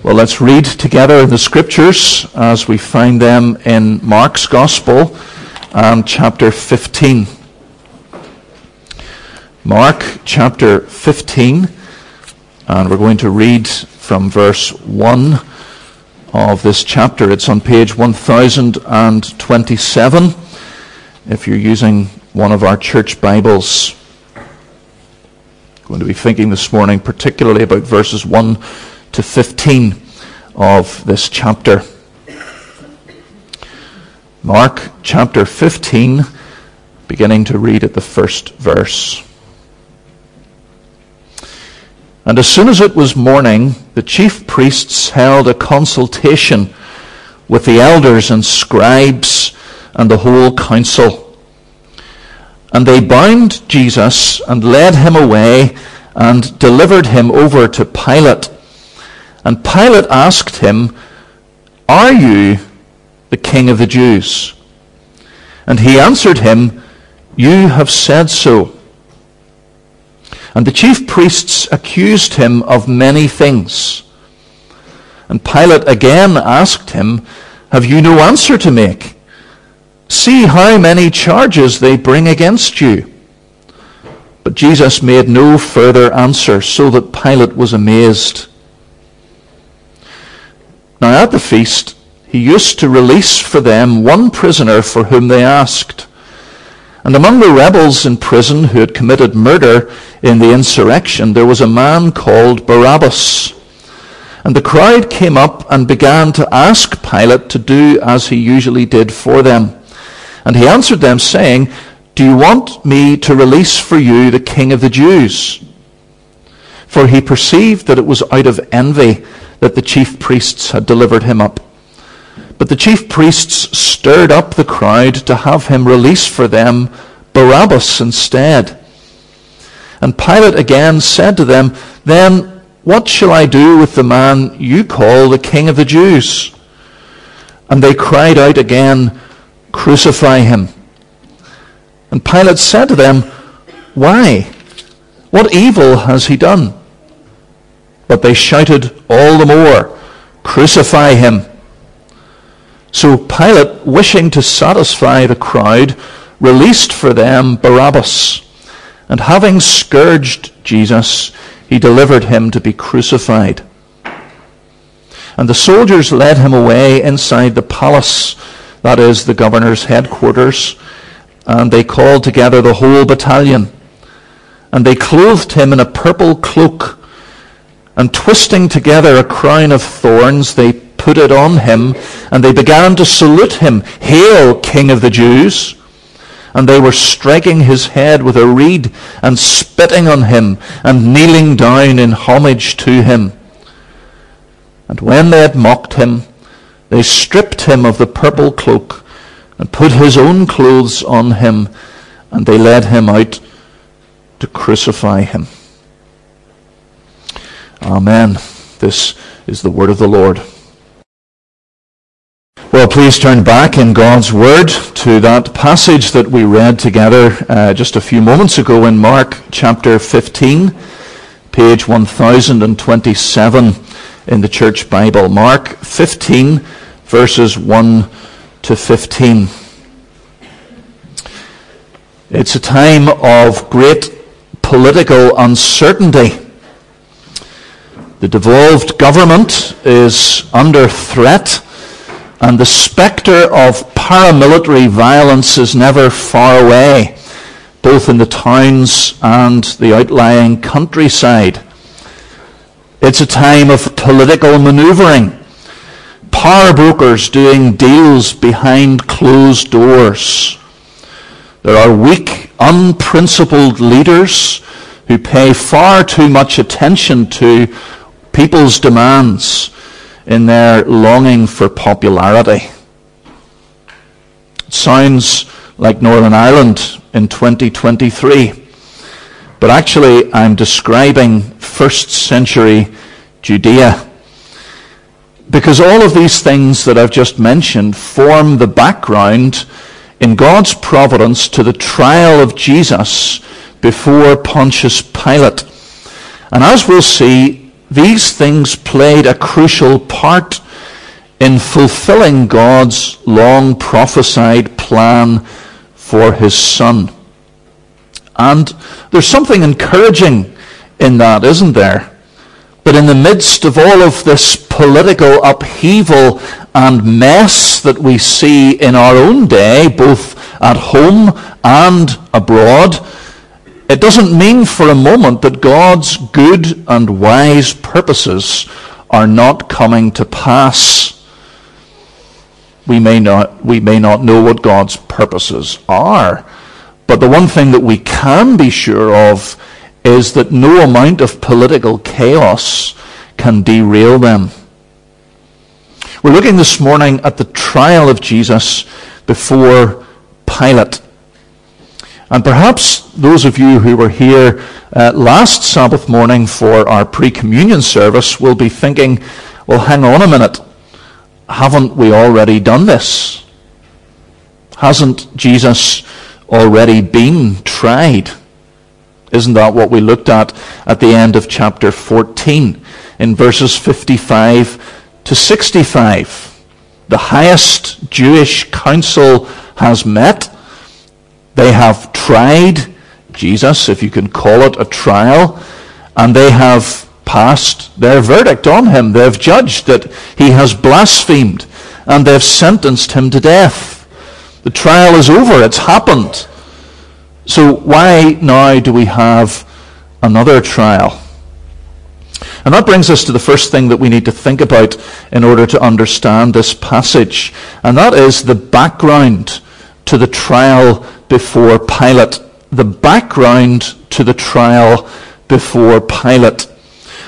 Well, let's read together the scriptures as we find them in Mark's Gospel, um, chapter 15. Mark chapter 15, and we're going to read from verse 1 of this chapter. It's on page 1027 if you're using one of our church Bibles. I'm going to be thinking this morning particularly about verses 1 to 15 of this chapter. Mark chapter 15, beginning to read at the first verse. And as soon as it was morning, the chief priests held a consultation with the elders and scribes and the whole council. And they bound Jesus and led him away and delivered him over to Pilate. And Pilate asked him, Are you the king of the Jews? And he answered him, You have said so. And the chief priests accused him of many things. And Pilate again asked him, Have you no answer to make? See how many charges they bring against you. But Jesus made no further answer, so that Pilate was amazed. Now at the feast, he used to release for them one prisoner for whom they asked. And among the rebels in prison who had committed murder in the insurrection, there was a man called Barabbas. And the crowd came up and began to ask Pilate to do as he usually did for them. And he answered them, saying, Do you want me to release for you the king of the Jews? For he perceived that it was out of envy that the chief priests had delivered him up. But the chief priests stirred up the crowd to have him release for them Barabbas instead. And Pilate again said to them, Then what shall I do with the man you call the king of the Jews? And they cried out again, Crucify him. And Pilate said to them, Why? What evil has he done? But they shouted all the more, Crucify him. So Pilate, wishing to satisfy the crowd, released for them Barabbas. And having scourged Jesus, he delivered him to be crucified. And the soldiers led him away inside the palace, that is, the governor's headquarters, and they called together the whole battalion. And they clothed him in a purple cloak and twisting together a crown of thorns, they put it on him, and they began to salute him, Hail, King of the Jews! And they were striking his head with a reed, and spitting on him, and kneeling down in homage to him. And when they had mocked him, they stripped him of the purple cloak, and put his own clothes on him, and they led him out to crucify him. Amen. This is the word of the Lord. Well, please turn back in God's Word to that passage that we read together uh, just a few moments ago in Mark chapter 15, page 1027 in the Church Bible. Mark 15, verses 1 to 15. It's a time of great political uncertainty the devolved government is under threat, and the spectre of paramilitary violence is never far away, both in the towns and the outlying countryside. It's a time of political maneuvering, power brokers doing deals behind closed doors. There are weak, unprincipled leaders who pay far too much attention to people's demands in their longing for popularity. It sounds like Northern Ireland in 2023. But actually, I'm describing first century Judea. Because all of these things that I've just mentioned form the background in God's providence to the trial of Jesus before Pontius Pilate. And as we'll see, these things played a crucial part in fulfilling God's long prophesied plan for his son. And there's something encouraging in that, isn't there? But in the midst of all of this political upheaval and mess that we see in our own day, both at home and abroad, it doesn't mean for a moment that God's good and wise purposes are not coming to pass. We may not, we may not know what God's purposes are, but the one thing that we can be sure of is that no amount of political chaos can derail them. We're looking this morning at the trial of Jesus before Pilate. And perhaps those of you who were here uh, last Sabbath morning for our pre communion service will be thinking, well, hang on a minute. Haven't we already done this? Hasn't Jesus already been tried? Isn't that what we looked at at the end of chapter 14 in verses 55 to 65? The highest Jewish council has met. They have tried Jesus, if you can call it a trial, and they have passed their verdict on him. They've judged that he has blasphemed, and they've sentenced him to death. The trial is over. It's happened. So why now do we have another trial? And that brings us to the first thing that we need to think about in order to understand this passage. And that is the background to the trial before Pilate. The background to the trial before Pilate.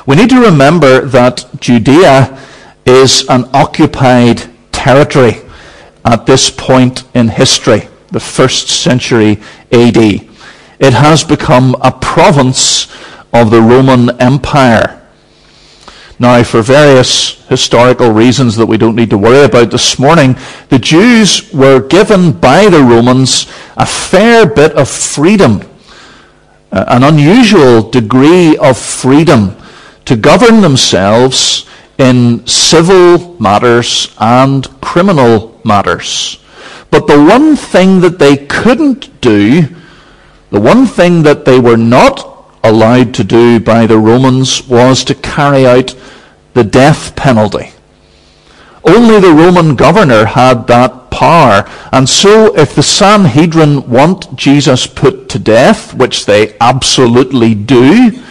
We need to remember that Judea is an occupied territory at this point in history the first century AD. It has become a province of the Roman Empire. Now, for various historical reasons that we don't need to worry about this morning, the Jews were given by the Romans a fair bit of freedom, an unusual degree of freedom to govern themselves in civil matters and criminal matters. But the one thing that they couldn't do, the one thing that they were not allowed to do by the Romans was to carry out the death penalty. Only the Roman governor had that power. And so if the Sanhedrin want Jesus put to death, which they absolutely do,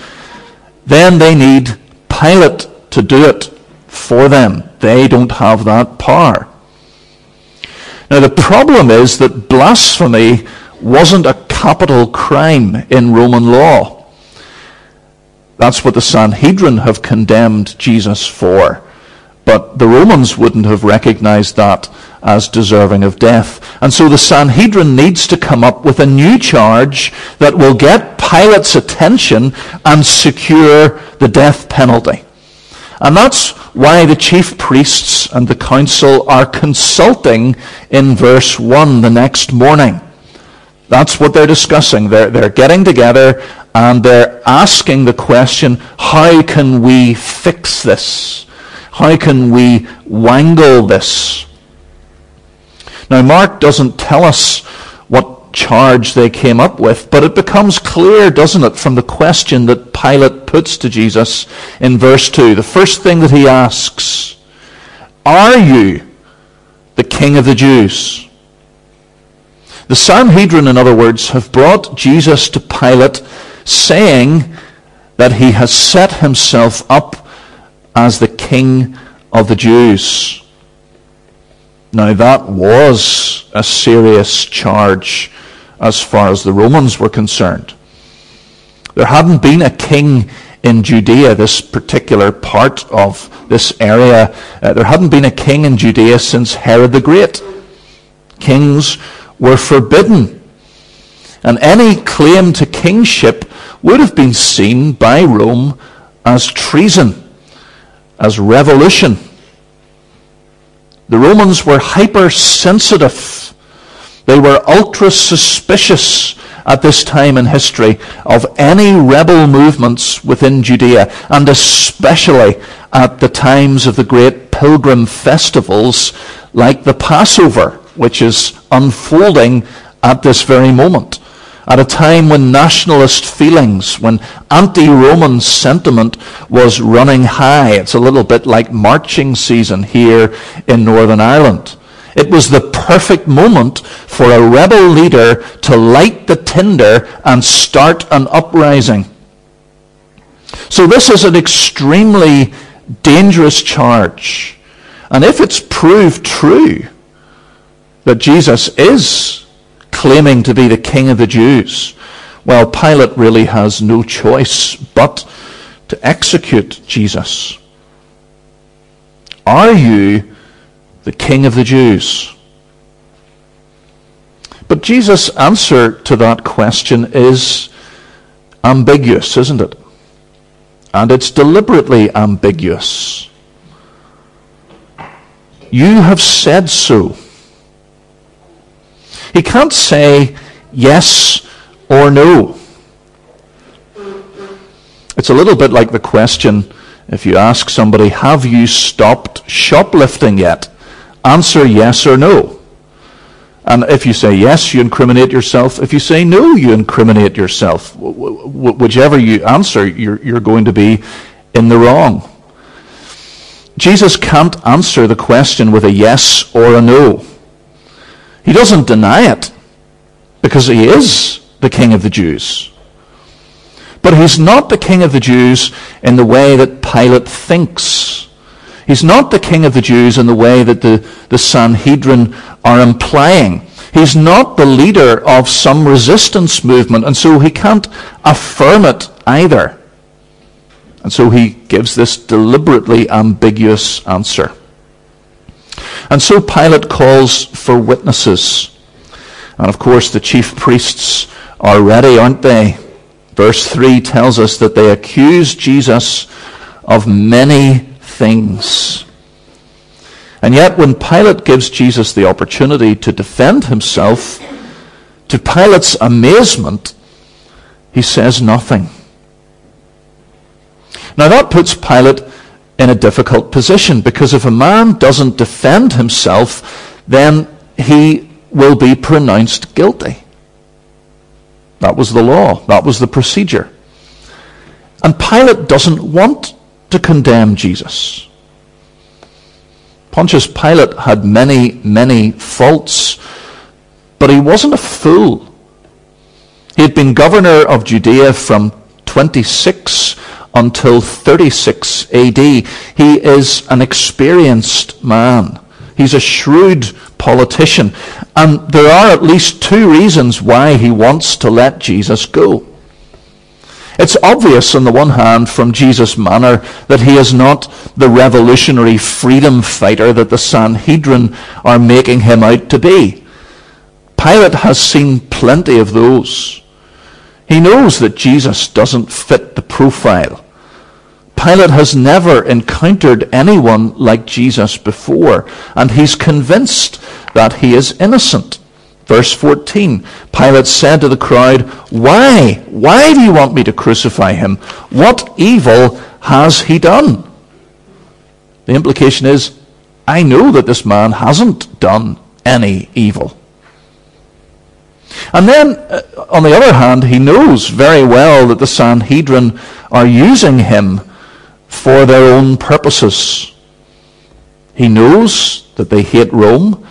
then they need Pilate to do it for them. They don't have that power. Now, the problem is that blasphemy wasn't a capital crime in Roman law. That's what the Sanhedrin have condemned Jesus for. But the Romans wouldn't have recognized that as deserving of death. And so the Sanhedrin needs to come up with a new charge that will get Pilate's attention and secure the death penalty. And that's why the chief priests and the council are consulting in verse 1 the next morning. That's what they're discussing. They're, they're getting together and they're asking the question, how can we fix this? How can we wangle this? Now, Mark doesn't tell us what charge they came up with. But it becomes clear, doesn't it, from the question that Pilate puts to Jesus in verse 2. The first thing that he asks, Are you the king of the Jews? The Sanhedrin, in other words, have brought Jesus to Pilate saying that he has set himself up as the king of the Jews. Now that was a serious charge as far as the Romans were concerned. There hadn't been a king in Judea, this particular part of this area. Uh, there hadn't been a king in Judea since Herod the Great. Kings were forbidden. And any claim to kingship would have been seen by Rome as treason, as revolution. The Romans were hypersensitive They were ultra suspicious at this time in history of any rebel movements within Judea, and especially at the times of the great pilgrim festivals like the Passover, which is unfolding at this very moment. At a time when nationalist feelings, when anti-Roman sentiment was running high. It's a little bit like marching season here in Northern Ireland. It was the perfect moment for a rebel leader to light the tinder and start an uprising. So this is an extremely dangerous charge. And if it's proved true that Jesus is claiming to be the king of the Jews, well, Pilate really has no choice but to execute Jesus. Are you the King of the Jews? But Jesus' answer to that question is ambiguous, isn't it? And it's deliberately ambiguous. You have said so. He can't say yes or no. It's a little bit like the question if you ask somebody, Have you stopped shoplifting yet? Answer yes or no. And if you say yes, you incriminate yourself. If you say no, you incriminate yourself. Whichever you answer, you're, you're going to be in the wrong. Jesus can't answer the question with a yes or a no. He doesn't deny it because he is the king of the Jews. But he's not the king of the Jews in the way that Pilate thinks. He's not the king of the Jews in the way that the, the Sanhedrin are implying. He's not the leader of some resistance movement, and so he can't affirm it either. And so he gives this deliberately ambiguous answer. And so Pilate calls for witnesses. And of course, the chief priests are ready, aren't they? Verse 3 tells us that they accuse Jesus of many things. And yet, when Pilate gives Jesus the opportunity to defend himself, to Pilate's amazement, he says nothing. Now, that puts Pilate in a difficult position because if a man doesn't defend himself, then he will be pronounced guilty. That was the law, that was the procedure. And Pilate doesn't want to condemn Jesus. Pontius Pilate had many, many faults, but he wasn't a fool. He had been governor of Judea from 26 until 36 AD. He is an experienced man. He's a shrewd politician. And there are at least two reasons why he wants to let Jesus go. It's obvious, on the one hand, from Jesus' manner, that he is not the revolutionary freedom fighter that the Sanhedrin are making him out to be. Pilate has seen plenty of those. He knows that Jesus doesn't fit the profile. Pilate has never encountered anyone like Jesus before, and he's convinced that he is innocent. Verse 14 Pilate said to the crowd, Why? Why do you want me to crucify him? What evil has he done? The implication is, I know that this man hasn't done any evil. And then, uh, on the other hand, he knows very well that the Sanhedrin are using him for their own purposes. He knows that they hate Rome.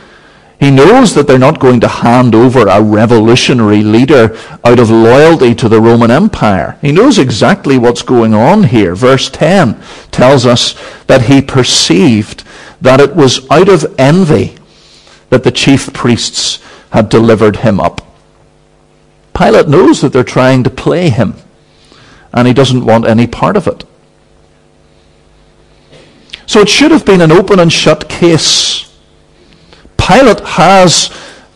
He knows that they're not going to hand over a revolutionary leader out of loyalty to the Roman Empire. He knows exactly what's going on here. Verse 10 tells us that he perceived that it was out of envy that the chief priests had delivered him up. Pilate knows that they're trying to play him, and he doesn't want any part of it. So it should have been an open and shut case Pilate has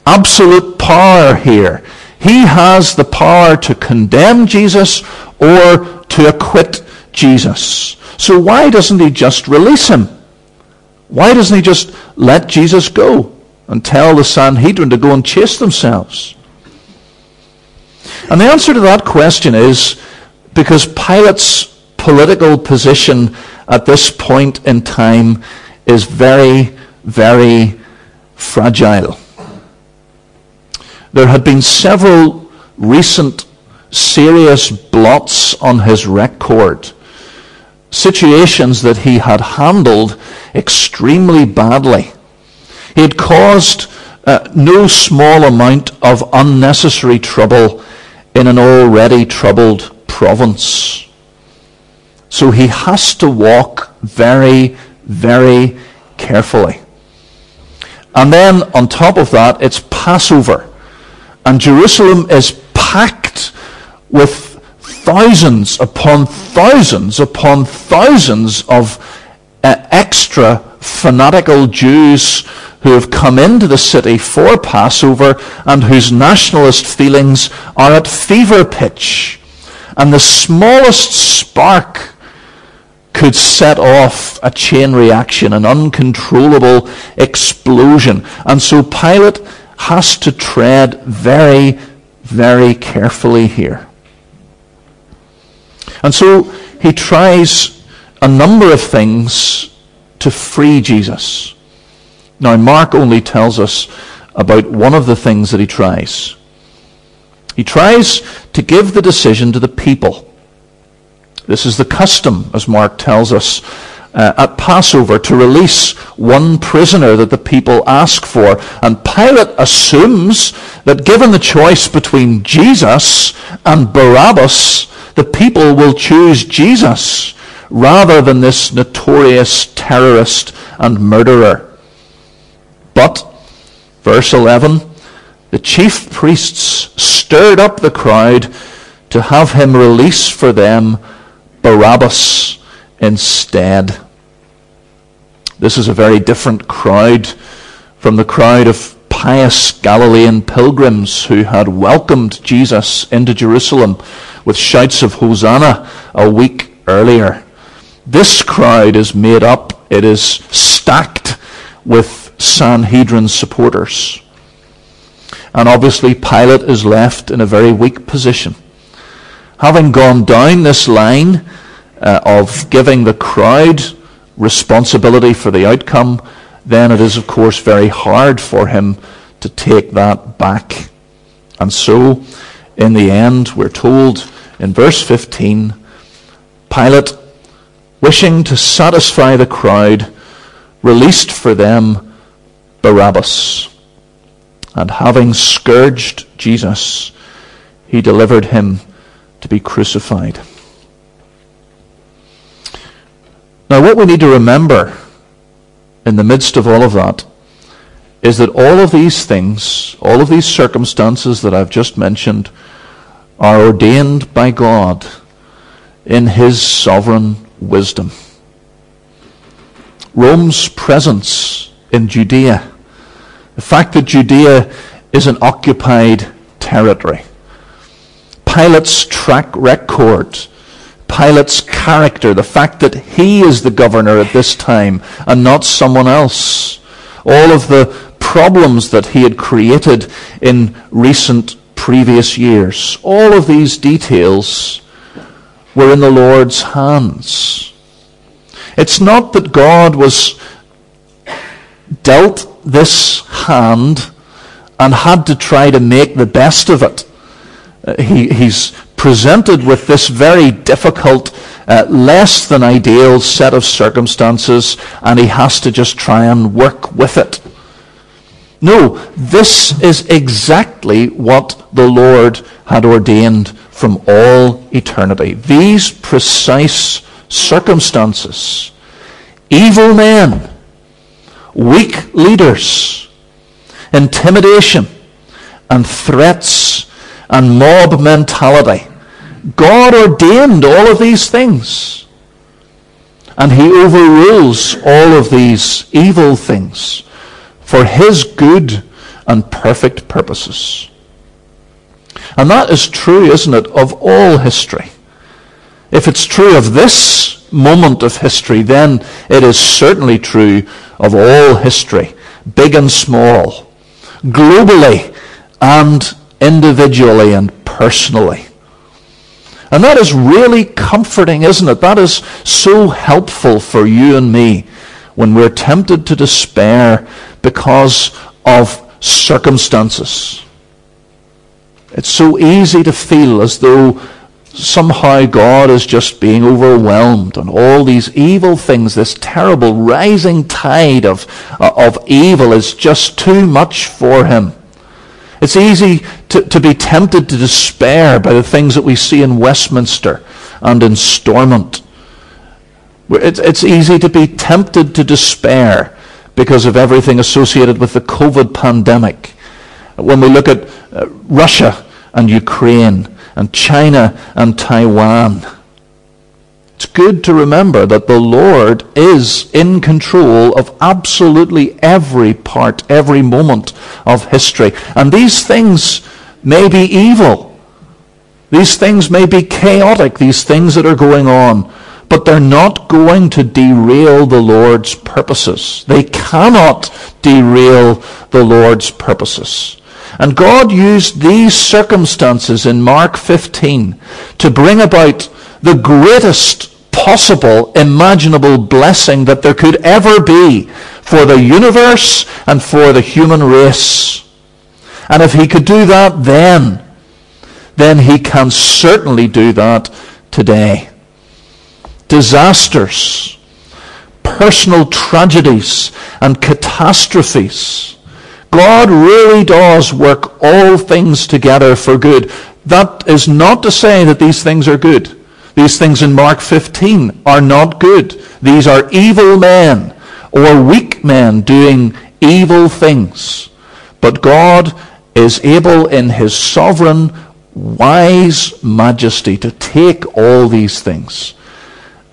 absolute power here. He has the power to condemn Jesus or to acquit Jesus. So why doesn't he just release him? Why doesn't he just let Jesus go? and tell the Sanhedrin to go and chase themselves? And the answer to that question is because Pilate's political position at this point in time is very, very fragile. There had been several recent serious blots on his record, situations that he had handled extremely badly. He had caused uh, no small amount of unnecessary trouble in an already troubled province. So he has to walk very, very carefully. And then on top of that, it's Passover. And Jerusalem is packed with thousands upon thousands upon thousands of Uh, extra fanatical Jews who have come into the city for Passover and whose nationalist feelings are at fever pitch. And the smallest spark could set off a chain reaction, an uncontrollable explosion. And so Pilate has to tread very, very carefully here. And so he tries a number of things to free Jesus. Now, Mark only tells us about one of the things that he tries. He tries to give the decision to the people. This is the custom, as Mark tells us, uh, at Passover to release one prisoner that the people ask for. And Pilate assumes that given the choice between Jesus and Barabbas, the people will choose Jesus rather than this notorious terrorist and murderer. But, verse 11, the chief priests stirred up the crowd to have him release for them Barabbas instead. This is a very different crowd from the crowd of pious Galilean pilgrims who had welcomed Jesus into Jerusalem with shouts of Hosanna a week earlier. This crowd is made up, it is stacked with Sanhedrin supporters. And obviously, Pilate is left in a very weak position. Having gone down this line uh, of giving the crowd responsibility for the outcome, then it is, of course, very hard for him to take that back. And so, in the end, we're told in verse 15, Pilate, wishing to satisfy the crowd, released for them Barabbas. And having scourged Jesus, he delivered him to be crucified. Now, what we need to remember in the midst of all of that is that all of these things, all of these circumstances that I've just mentioned, are ordained by God in His sovereign wisdom. Rome's presence in Judea, the fact that Judea is an occupied territory, Pilate's track record Pilate's character, the fact that he is the governor at this time and not someone else, all of the problems that he had created in recent previous years, all of these details were in the Lord's hands. It's not that God was dealt this hand and had to try to make the best of it. Uh, he, he's presented with this very difficult, uh, less than ideal set of circumstances, and he has to just try and work with it. No, this is exactly what the Lord had ordained from all eternity. These precise circumstances. Evil men, weak leaders, intimidation, and threats and mob mentality God ordained all of these things. And he overrules all of these evil things for his good and perfect purposes. And that is true, isn't it, of all history. If it's true of this moment of history, then it is certainly true of all history. big and small, globally and individually and personally. And that is really comforting, isn't it? That is so helpful for you and me when we're tempted to despair because of circumstances. It's so easy to feel as though somehow God is just being overwhelmed and all these evil things, this terrible rising tide of, uh, of evil is just too much for him. It's easy to, to be tempted to despair by the things that we see in Westminster and in Stormont. It's, it's easy to be tempted to despair because of everything associated with the COVID pandemic. When we look at uh, Russia and Ukraine and China and Taiwan. It's good to remember that the Lord is in control of absolutely every part, every moment of history. And these things may be evil. These things may be chaotic, these things that are going on. But they're not going to derail the Lord's purposes. They cannot derail the Lord's purposes. And God used these circumstances in Mark 15 to bring about the greatest possible, imaginable blessing that there could ever be for the universe and for the human race. And if he could do that then, then he can certainly do that today. Disasters, personal tragedies, and catastrophes God really does work all things together for good. That is not to say that these things are good. These things in Mark 15 are not good. These are evil men or weak men doing evil things. But God is able in his sovereign, wise majesty to take all these things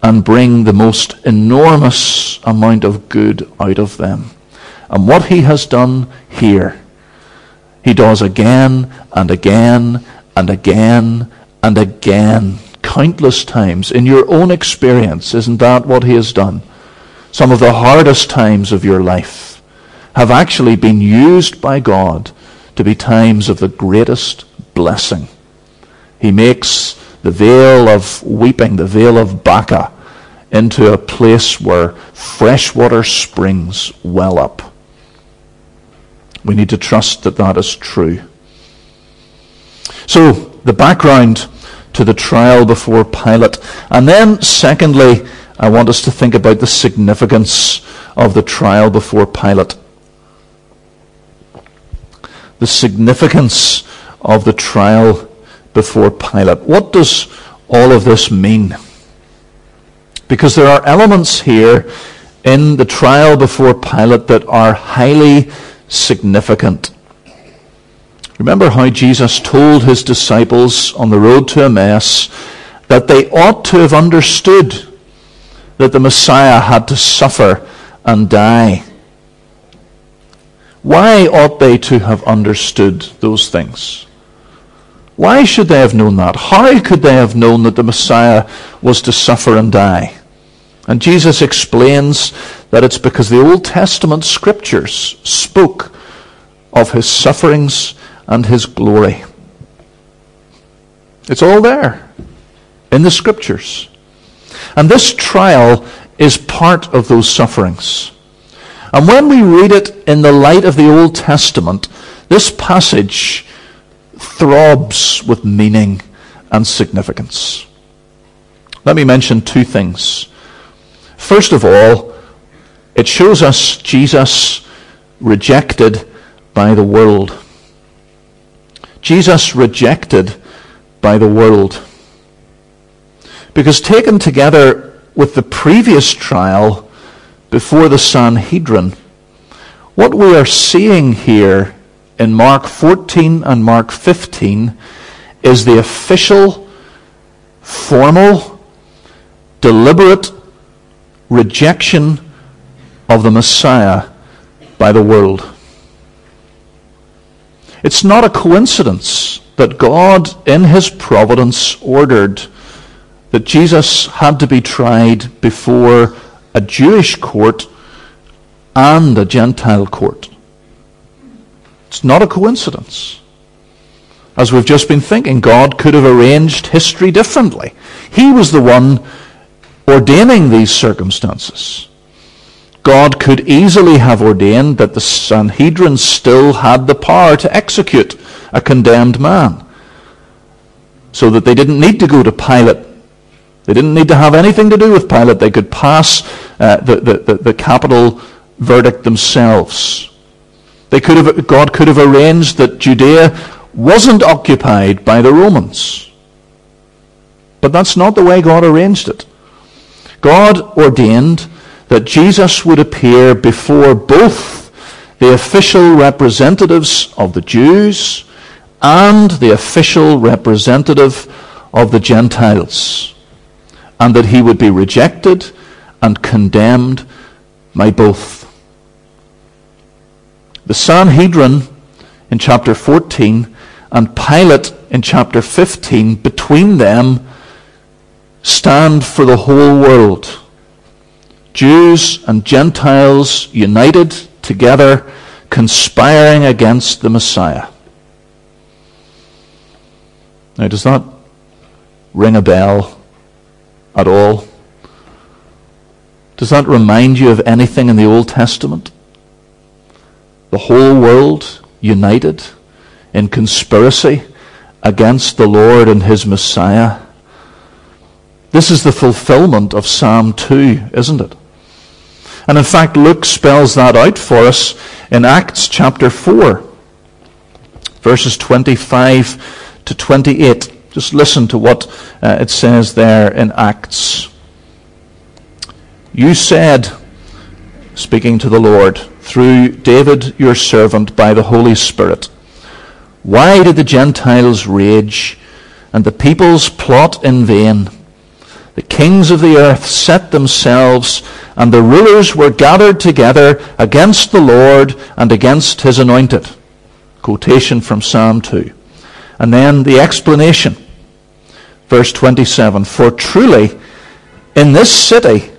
and bring the most enormous amount of good out of them. And what he has done here, he does again and again and again and again, countless times. In your own experience, isn't that what he has done? Some of the hardest times of your life have actually been used by God to be times of the greatest blessing. He makes the vale of weeping, the vale of Baca, into a place where fresh water springs well up. We need to trust that that is true. So, the background to the trial before Pilate. And then, secondly, I want us to think about the significance of the trial before Pilate. The significance of the trial before Pilate. What does all of this mean? Because there are elements here in the trial before Pilate that are highly significant. Remember how Jesus told his disciples on the road to Emmaus that they ought to have understood that the Messiah had to suffer and die. Why ought they to have understood those things? Why should they have known that? How could they have known that the Messiah was to suffer and die? And Jesus explains that it's because the Old Testament scriptures spoke of his sufferings and his glory. It's all there in the scriptures. And this trial is part of those sufferings. And when we read it in the light of the Old Testament, this passage throbs with meaning and significance. Let me mention two things. First of all, it shows us Jesus rejected by the world. Jesus rejected by the world. Because taken together with the previous trial before the Sanhedrin, what we are seeing here in Mark 14 and Mark 15 is the official, formal, deliberate rejection of the Messiah by the world. It's not a coincidence that God, in his providence, ordered that Jesus had to be tried before a Jewish court and a Gentile court. It's not a coincidence. As we've just been thinking, God could have arranged history differently. He was the one ordaining these circumstances. God could easily have ordained that the Sanhedrin still had the power to execute a condemned man, so that they didn't need to go to Pilate. They didn't need to have anything to do with Pilate. They could pass uh, the, the, the, the capital verdict themselves. They could have, God could have arranged that Judea wasn't occupied by the Romans. But that's not the way God arranged it. God ordained that Jesus would appear before both the official representatives of the Jews and the official representative of the Gentiles, and that he would be rejected and condemned by both. The Sanhedrin in chapter 14 and Pilate in chapter 15, between them, stand for the whole world. Jews and Gentiles united together, conspiring against the Messiah. Now, does that ring a bell at all? Does that remind you of anything in the Old Testament? The whole world united in conspiracy against the Lord and his Messiah. This is the fulfillment of Psalm 2, isn't it? And in fact, Luke spells that out for us in Acts chapter 4, verses 25 to 28. Just listen to what uh, it says there in Acts. You said, speaking to the Lord, through David your servant by the Holy Spirit, why did the Gentiles rage and the peoples plot in vain? The kings of the earth set themselves, and the rulers were gathered together against the Lord and against his anointed. Quotation from Psalm 2. And then the explanation. Verse 27 For truly, in this city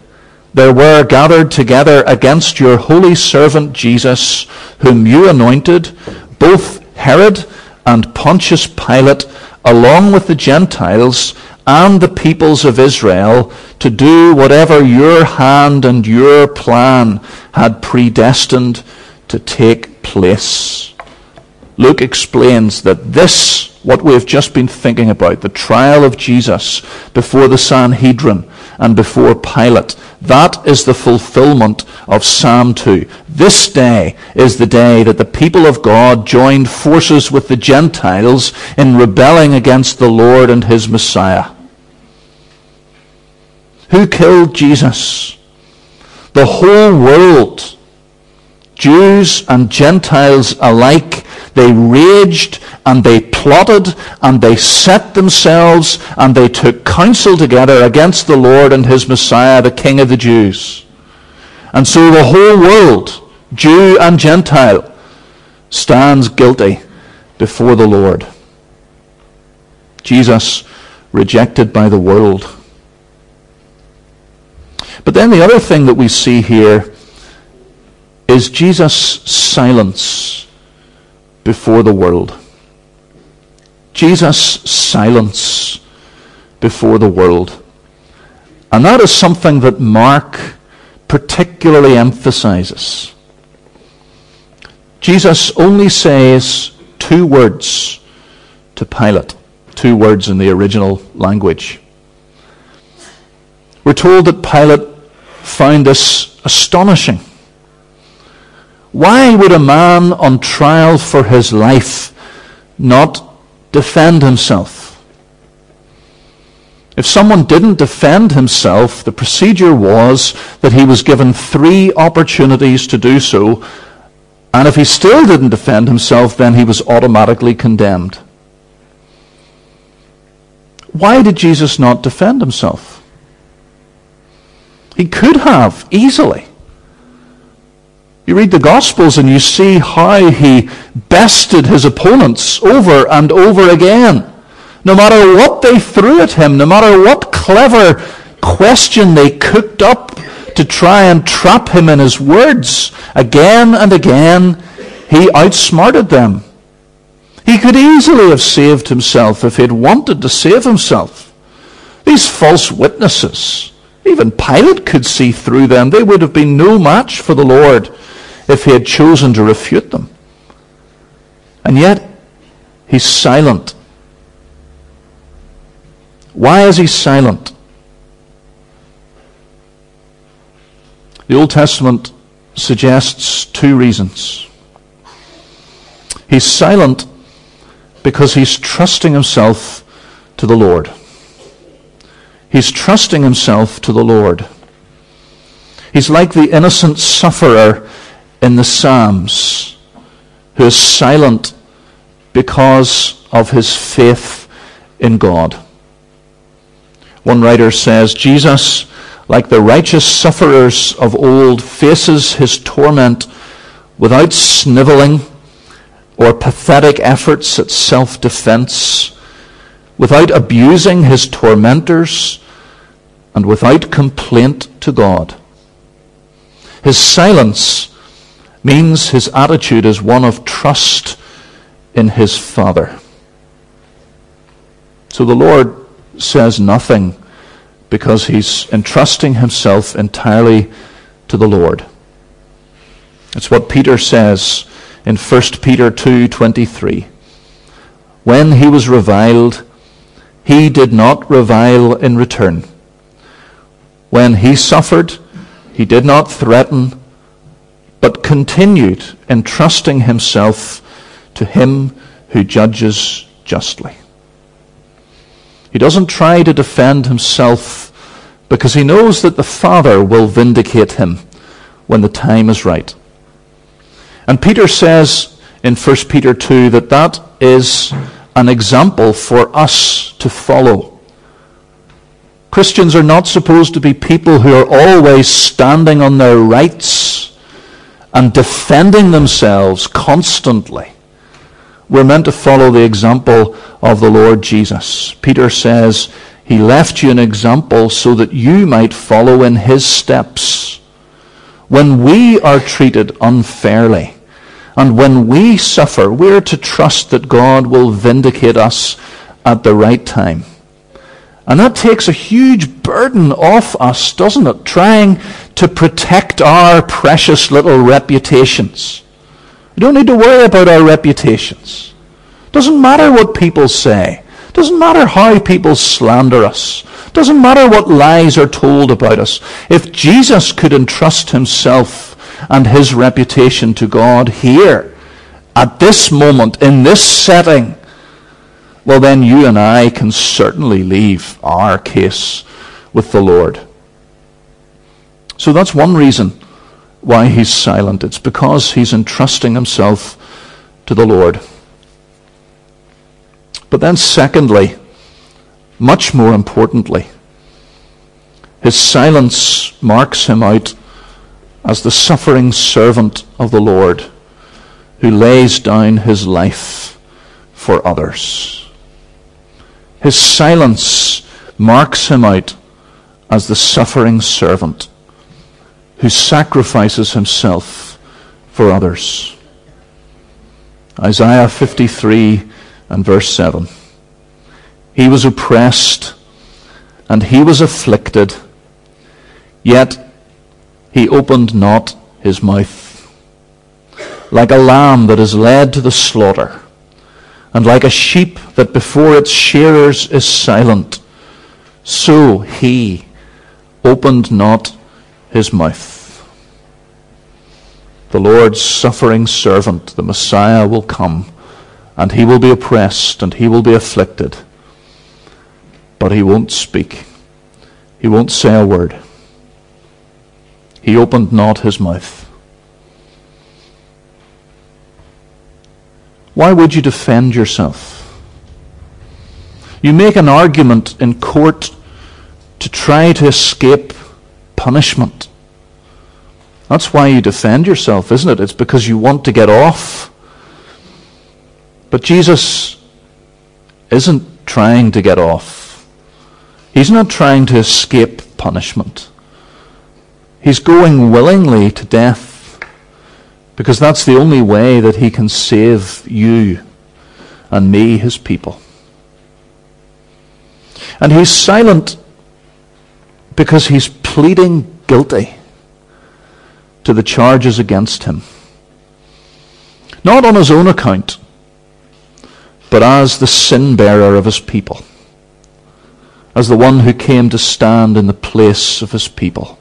there were gathered together against your holy servant Jesus, whom you anointed, both Herod and Pontius Pilate, along with the Gentiles and the peoples of Israel, to do whatever your hand and your plan had predestined to take place. Luke explains that this, what we have just been thinking about, the trial of Jesus before the Sanhedrin and before Pilate, that is the fulfillment of Psalm 2. This day is the day that the people of God joined forces with the Gentiles in rebelling against the Lord and his Messiah. Who killed Jesus? The whole world, Jews and Gentiles alike, they raged and they plotted and they set themselves and they took counsel together against the Lord and his Messiah, the King of the Jews. And so the whole world, Jew and Gentile, stands guilty before the Lord. Jesus rejected by the world. But then the other thing that we see here is Jesus' silence before the world. Jesus' silence before the world. And that is something that Mark particularly emphasizes. Jesus only says two words to Pilate, two words in the original language. We're told that Pilate found this astonishing. Why would a man on trial for his life not defend himself? If someone didn't defend himself, the procedure was that he was given three opportunities to do so, and if he still didn't defend himself, then he was automatically condemned. Why did Jesus not defend himself? He could have, easily. You read the Gospels and you see how he bested his opponents over and over again. No matter what they threw at him, no matter what clever question they cooked up to try and trap him in his words. Again and again, he outsmarted them. He could easily have saved himself if he'd wanted to save himself. These false witnesses, even Pilate could see through them. They would have been no match for the Lord if he had chosen to refute them. And yet, he's silent. Why is he silent? The Old Testament suggests two reasons. He's silent because he's trusting himself to the Lord. He's trusting himself to the Lord. He's like the innocent sufferer in the Psalms who is silent because of his faith in God. One writer says, Jesus, like the righteous sufferers of old, faces his torment without sniveling or pathetic efforts at self defense, without abusing his tormentors, and without complaint to God. His silence means his attitude is one of trust in his Father. So the Lord says nothing because he's entrusting himself entirely to the Lord. It's what Peter says in 1 Peter 2:23. When he was reviled, he did not revile in return. When he suffered, he did not threaten, but continued entrusting himself to him who judges justly. He doesn't try to defend himself because he knows that the Father will vindicate him when the time is right. And Peter says in 1 Peter 2 that that is an example for us to follow. Christians are not supposed to be people who are always standing on their rights and defending themselves constantly. We're meant to follow the example of the Lord Jesus. Peter says, He left you an example so that you might follow in His steps. When we are treated unfairly, and when we suffer, we're to trust that God will vindicate us at the right time. And that takes a huge burden off us, doesn't it? Trying to protect our precious little reputations. We don't need to worry about our reputations. Doesn't matter what people say. Doesn't matter how people slander us. Doesn't matter what lies are told about us. If Jesus could entrust himself and his reputation to God here, at this moment, in this setting, well, then you and I can certainly leave our case with the Lord. So that's one reason why he's silent. It's because he's entrusting himself to the Lord. But then, secondly, much more importantly, his silence marks him out as the suffering servant of the Lord who lays down his life for others. His silence marks him out as the suffering servant who sacrifices himself for others. Isaiah 53 and verse 7. He was oppressed and he was afflicted, yet he opened not his mouth. Like a lamb that is led to the slaughter, and like a sheep that before its shearers is silent, so he opened not his mouth. The Lord's suffering servant, the Messiah, will come, and he will be oppressed, and he will be afflicted, but he won't speak. He won't say a word. He opened not his mouth. Why would you defend yourself? You make an argument in court to try to escape punishment. That's why you defend yourself, isn't it? It's because you want to get off. But Jesus isn't trying to get off. He's not trying to escape punishment. He's going willingly to death because that's the only way that he can save you and me, his people. And he's silent because he's pleading guilty to the charges against him. Not on his own account, but as the sin bearer of his people, as the one who came to stand in the place of his people.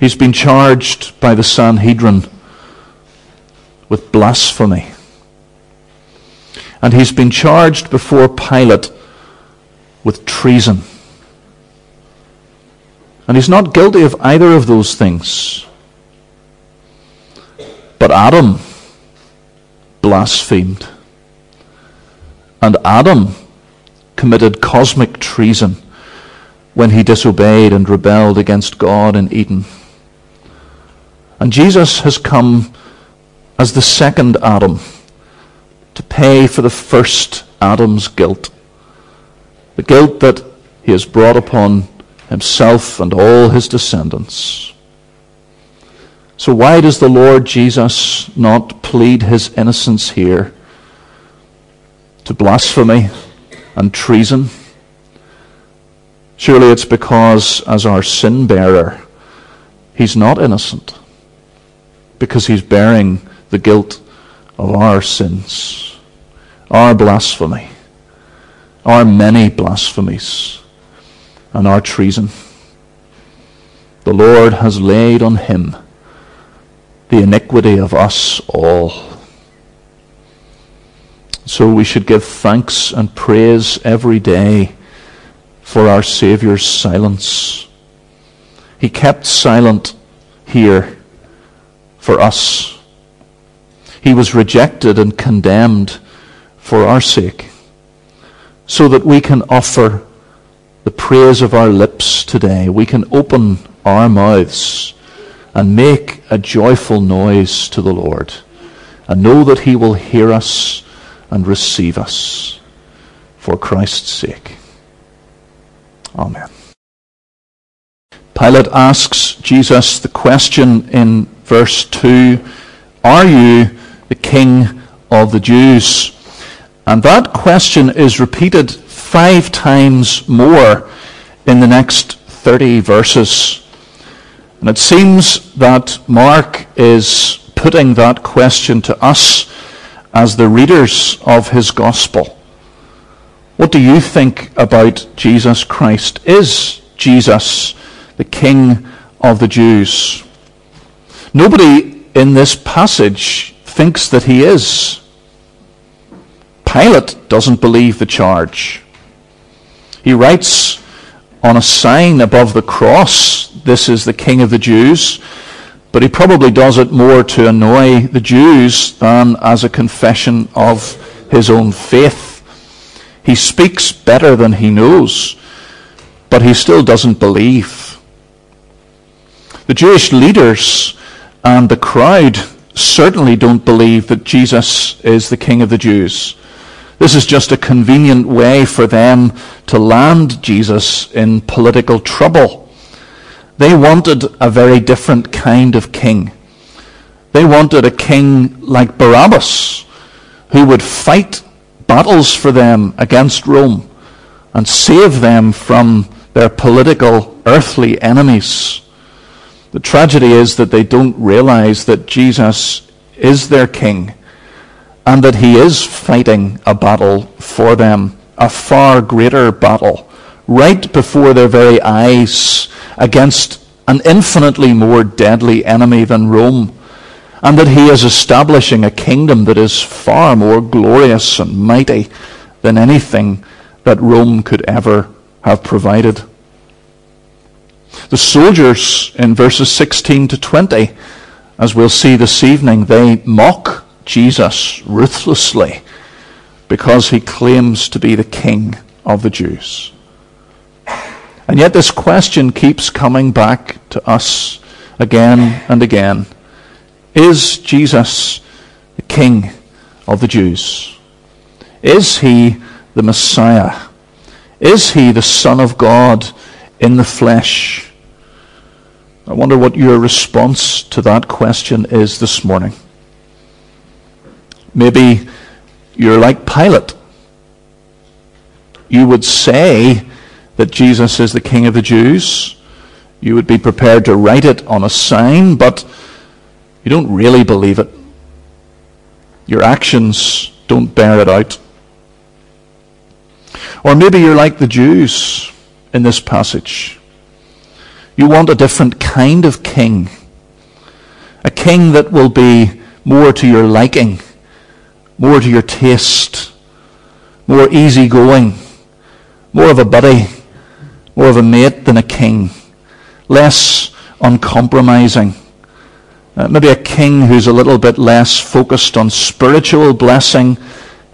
He's been charged by the Sanhedrin with blasphemy. And he's been charged before Pilate with treason. And he's not guilty of either of those things. But Adam blasphemed. And Adam committed cosmic treason when he disobeyed and rebelled against God in Eden. And Jesus has come as the second Adam to pay for the first Adam's guilt. The guilt that he has brought upon himself and all his descendants. So, why does the Lord Jesus not plead his innocence here to blasphemy and treason? Surely it's because, as our sin bearer, he's not innocent, because he's bearing the guilt of our sins, our blasphemy, our many blasphemies and our treason. The Lord has laid on him the iniquity of us all. So we should give thanks and praise every day for our Saviour's silence. He kept silent here for us. He was rejected and condemned for our sake, so that we can offer the praise of our lips today, we can open our mouths and make a joyful noise to the Lord and know that He will hear us and receive us for Christ's sake. Amen. Pilate asks Jesus the question in verse 2 Are you the King of the Jews? And that question is repeated five times more in the next 30 verses. And it seems that Mark is putting that question to us as the readers of his gospel. What do you think about Jesus Christ? Is Jesus the King of the Jews? Nobody in this passage thinks that he is. Pilate doesn't believe the charge. He writes on a sign above the cross, This is the King of the Jews. But he probably does it more to annoy the Jews than as a confession of his own faith. He speaks better than he knows, but he still doesn't believe. The Jewish leaders and the crowd certainly don't believe that Jesus is the King of the Jews. This is just a convenient way for them to land Jesus in political trouble. They wanted a very different kind of king. They wanted a king like Barabbas, who would fight battles for them against Rome and save them from their political, earthly enemies. The tragedy is that they don't realize that Jesus is their king and that he is fighting a battle for them, a far greater battle, right before their very eyes against an infinitely more deadly enemy than Rome, and that he is establishing a kingdom that is far more glorious and mighty than anything that Rome could ever have provided. The soldiers in verses 16 to 20, as we'll see this evening, they mock Jesus ruthlessly because he claims to be the king of the Jews. And yet this question keeps coming back to us again and again. Is Jesus the king of the Jews? Is he the Messiah? Is he the Son of God in the flesh? I wonder what your response to that question is this morning. Maybe you're like Pilate. You would say that Jesus is the King of the Jews. You would be prepared to write it on a sign, but you don't really believe it. Your actions don't bear it out. Or maybe you're like the Jews in this passage. You want a different kind of king. A king that will be more to your liking, more to your taste, more easygoing, more of a buddy, more of a mate than a king, less uncompromising. Uh, maybe a king who's a little bit less focused on spiritual blessing,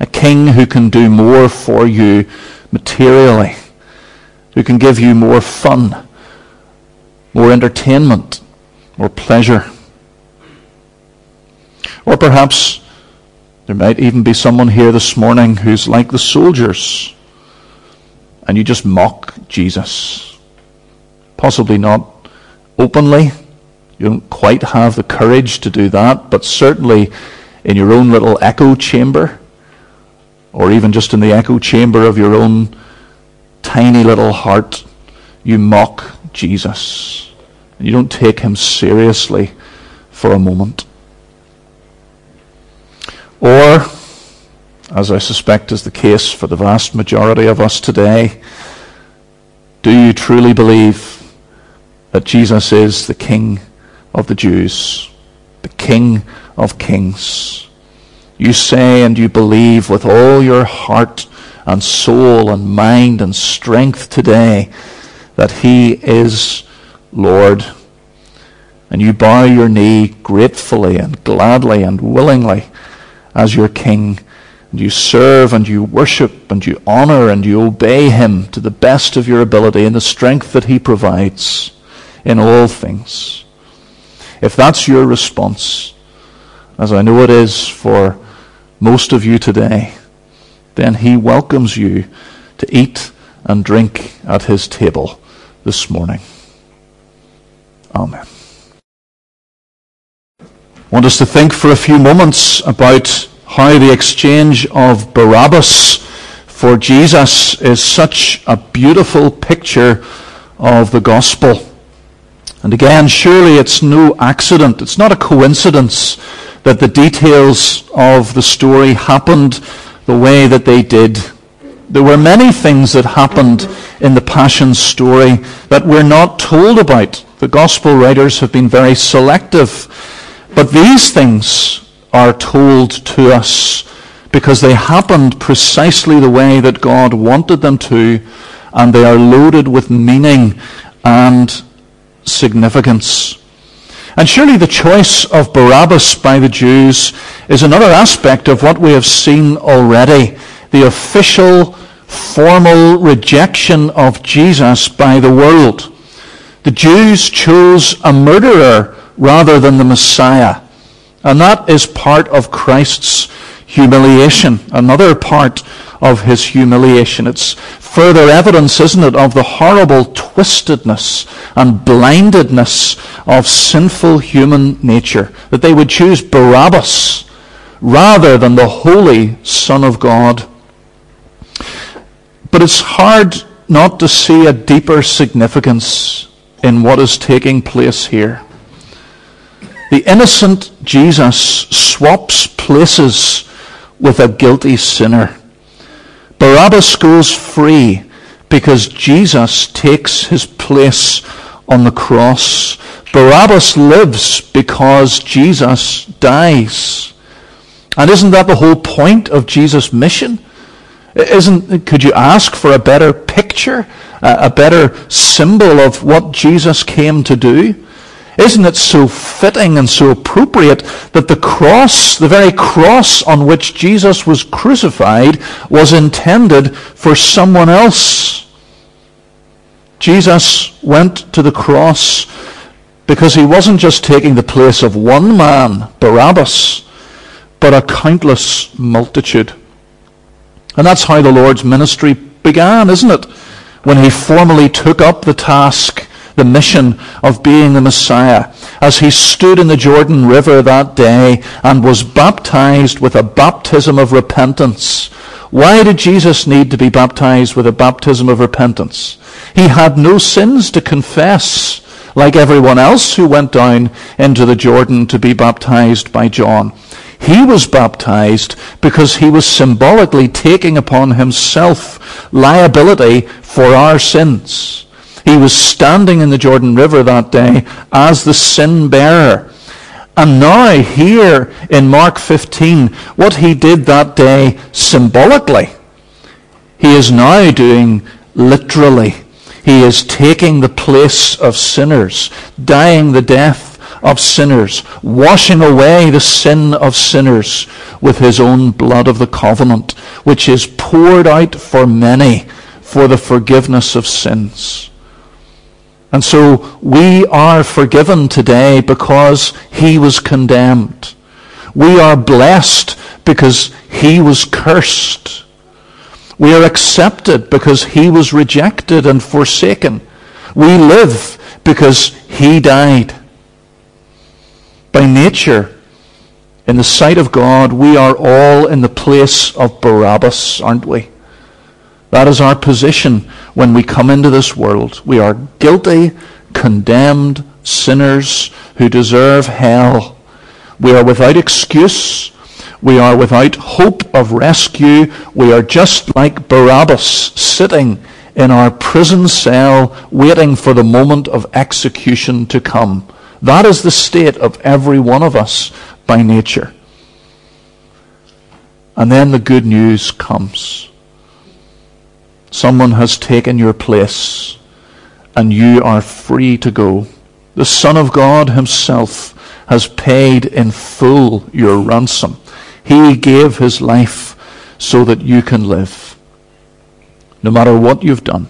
a king who can do more for you materially, who can give you more fun, more entertainment, more pleasure. Or perhaps there might even be someone here this morning who's like the soldiers, and you just mock Jesus. Possibly not openly. You don't quite have the courage to do that, but certainly in your own little echo chamber or even just in the echo chamber of your own tiny little heart, you mock Jesus. You don't take him seriously for a moment. Or, as I suspect is the case for the vast majority of us today, do you truly believe that Jesus is the King of the Jews, the King of kings? you say and you believe with all your heart and soul and mind and strength today that He is Lord. And you bow your knee gratefully and gladly and willingly as your King. And you serve and you worship and you honor and you obey Him to the best of your ability in the strength that He provides in all things. If that's your response, as I know it is for most of you today, then he welcomes you to eat and drink at his table this morning. Amen. Want us to think for a few moments about how the exchange of Barabbas for Jesus is such a beautiful picture of the gospel. And again, surely it's no accident, it's not a coincidence that the details of the story happened the way that they did. There were many things that happened in the Passion story that we're not told about. The Gospel writers have been very selective. But these things are told to us because they happened precisely the way that God wanted them to, and they are loaded with meaning and significance. And surely the choice of Barabbas by the Jews is another aspect of what we have seen already. The official, formal rejection of Jesus by the world. The Jews chose a murderer rather than the Messiah. And that is part of Christ's humiliation. Another part of his humiliation. It's further evidence, isn't it, of the horrible twistedness and blindedness of sinful human nature. That they would choose Barabbas rather than the holy Son of God. But it's hard not to see a deeper significance in what is taking place here. The innocent Jesus swaps places with a guilty sinner. Barabbas goes free because Jesus takes his place on the cross. Barabbas lives because Jesus dies. And isn't that the whole point of Jesus' mission? Isn't, could you ask for a better picture, a better symbol of what Jesus came to do? Isn't it so fitting and so appropriate that the cross, the very cross on which Jesus was crucified, was intended for someone else? Jesus went to the cross because he wasn't just taking the place of one man, Barabbas, but a countless multitude. And that's how the Lord's ministry began, isn't it? When he formally took up the task the mission of being the Messiah, as he stood in the Jordan River that day and was baptized with a baptism of repentance. Why did Jesus need to be baptized with a baptism of repentance? He had no sins to confess like everyone else who went down into the Jordan to be baptized by John. He was baptized because he was symbolically taking upon himself liability for our sins. He was standing in the Jordan River that day as the sin bearer. And now, here in Mark 15, what he did that day symbolically, he is now doing literally. He is taking the place of sinners, dying the death of sinners, washing away the sin of sinners with his own blood of the covenant, which is poured out for many for the forgiveness of sins. And so we are forgiven today because he was condemned. We are blessed because he was cursed. We are accepted because he was rejected and forsaken. We live because he died. By nature, in the sight of God, we are all in the place of Barabbas, aren't we? That is our position when we come into this world. We are guilty, condemned sinners who deserve hell. We are without excuse. We are without hope of rescue. We are just like Barabbas sitting in our prison cell waiting for the moment of execution to come. That is the state of every one of us by nature. And then the good news comes. Someone has taken your place, and you are free to go. The Son of God Himself has paid in full your ransom. He gave His life so that you can live. No matter what you've done,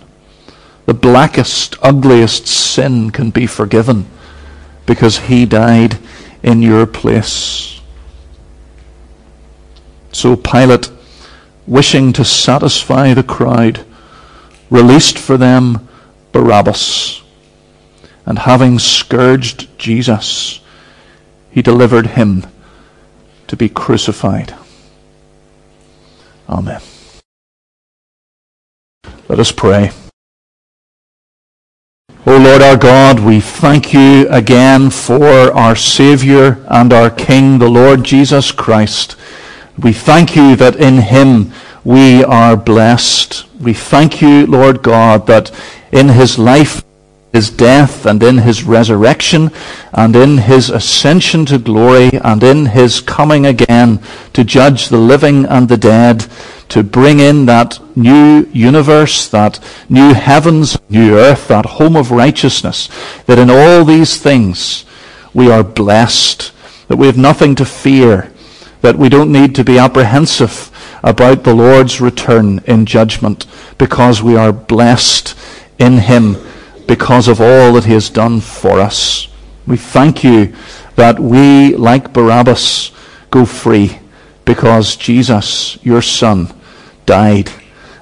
the blackest, ugliest sin can be forgiven because he died in your place. So Pilate, wishing to satisfy the crowd, released for them Barabbas. And having scourged Jesus, he delivered him to be crucified. Amen. Let us pray. O Lord our God, we thank you again for our Saviour and our King, the Lord Jesus Christ. We thank you that in him we are blessed. We thank you, Lord God, that in his life, his death, and in his resurrection, and in his ascension to glory, and in his coming again to judge the living and the dead, to bring in that new universe, that new heavens, new earth, that home of righteousness, that in all these things we are blessed, that we have nothing to fear, that we don't need to be apprehensive about the Lord's return in judgment, because we are blessed in Him because of all that He has done for us. We thank you that we, like Barabbas, go free because Jesus, your Son, died.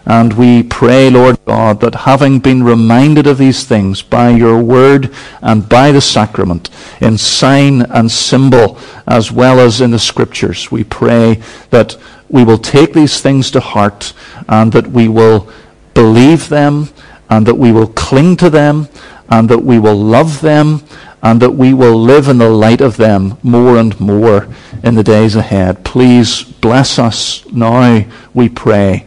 And we pray, Lord God, that having been reminded of these things by your word and by the sacrament, in sign and symbol, as well as in the scriptures, we pray that we will take these things to heart and that we will believe them and that we will cling to them and that we will love them and that we will live in the light of them more and more in the days ahead. Please bless us now, we pray,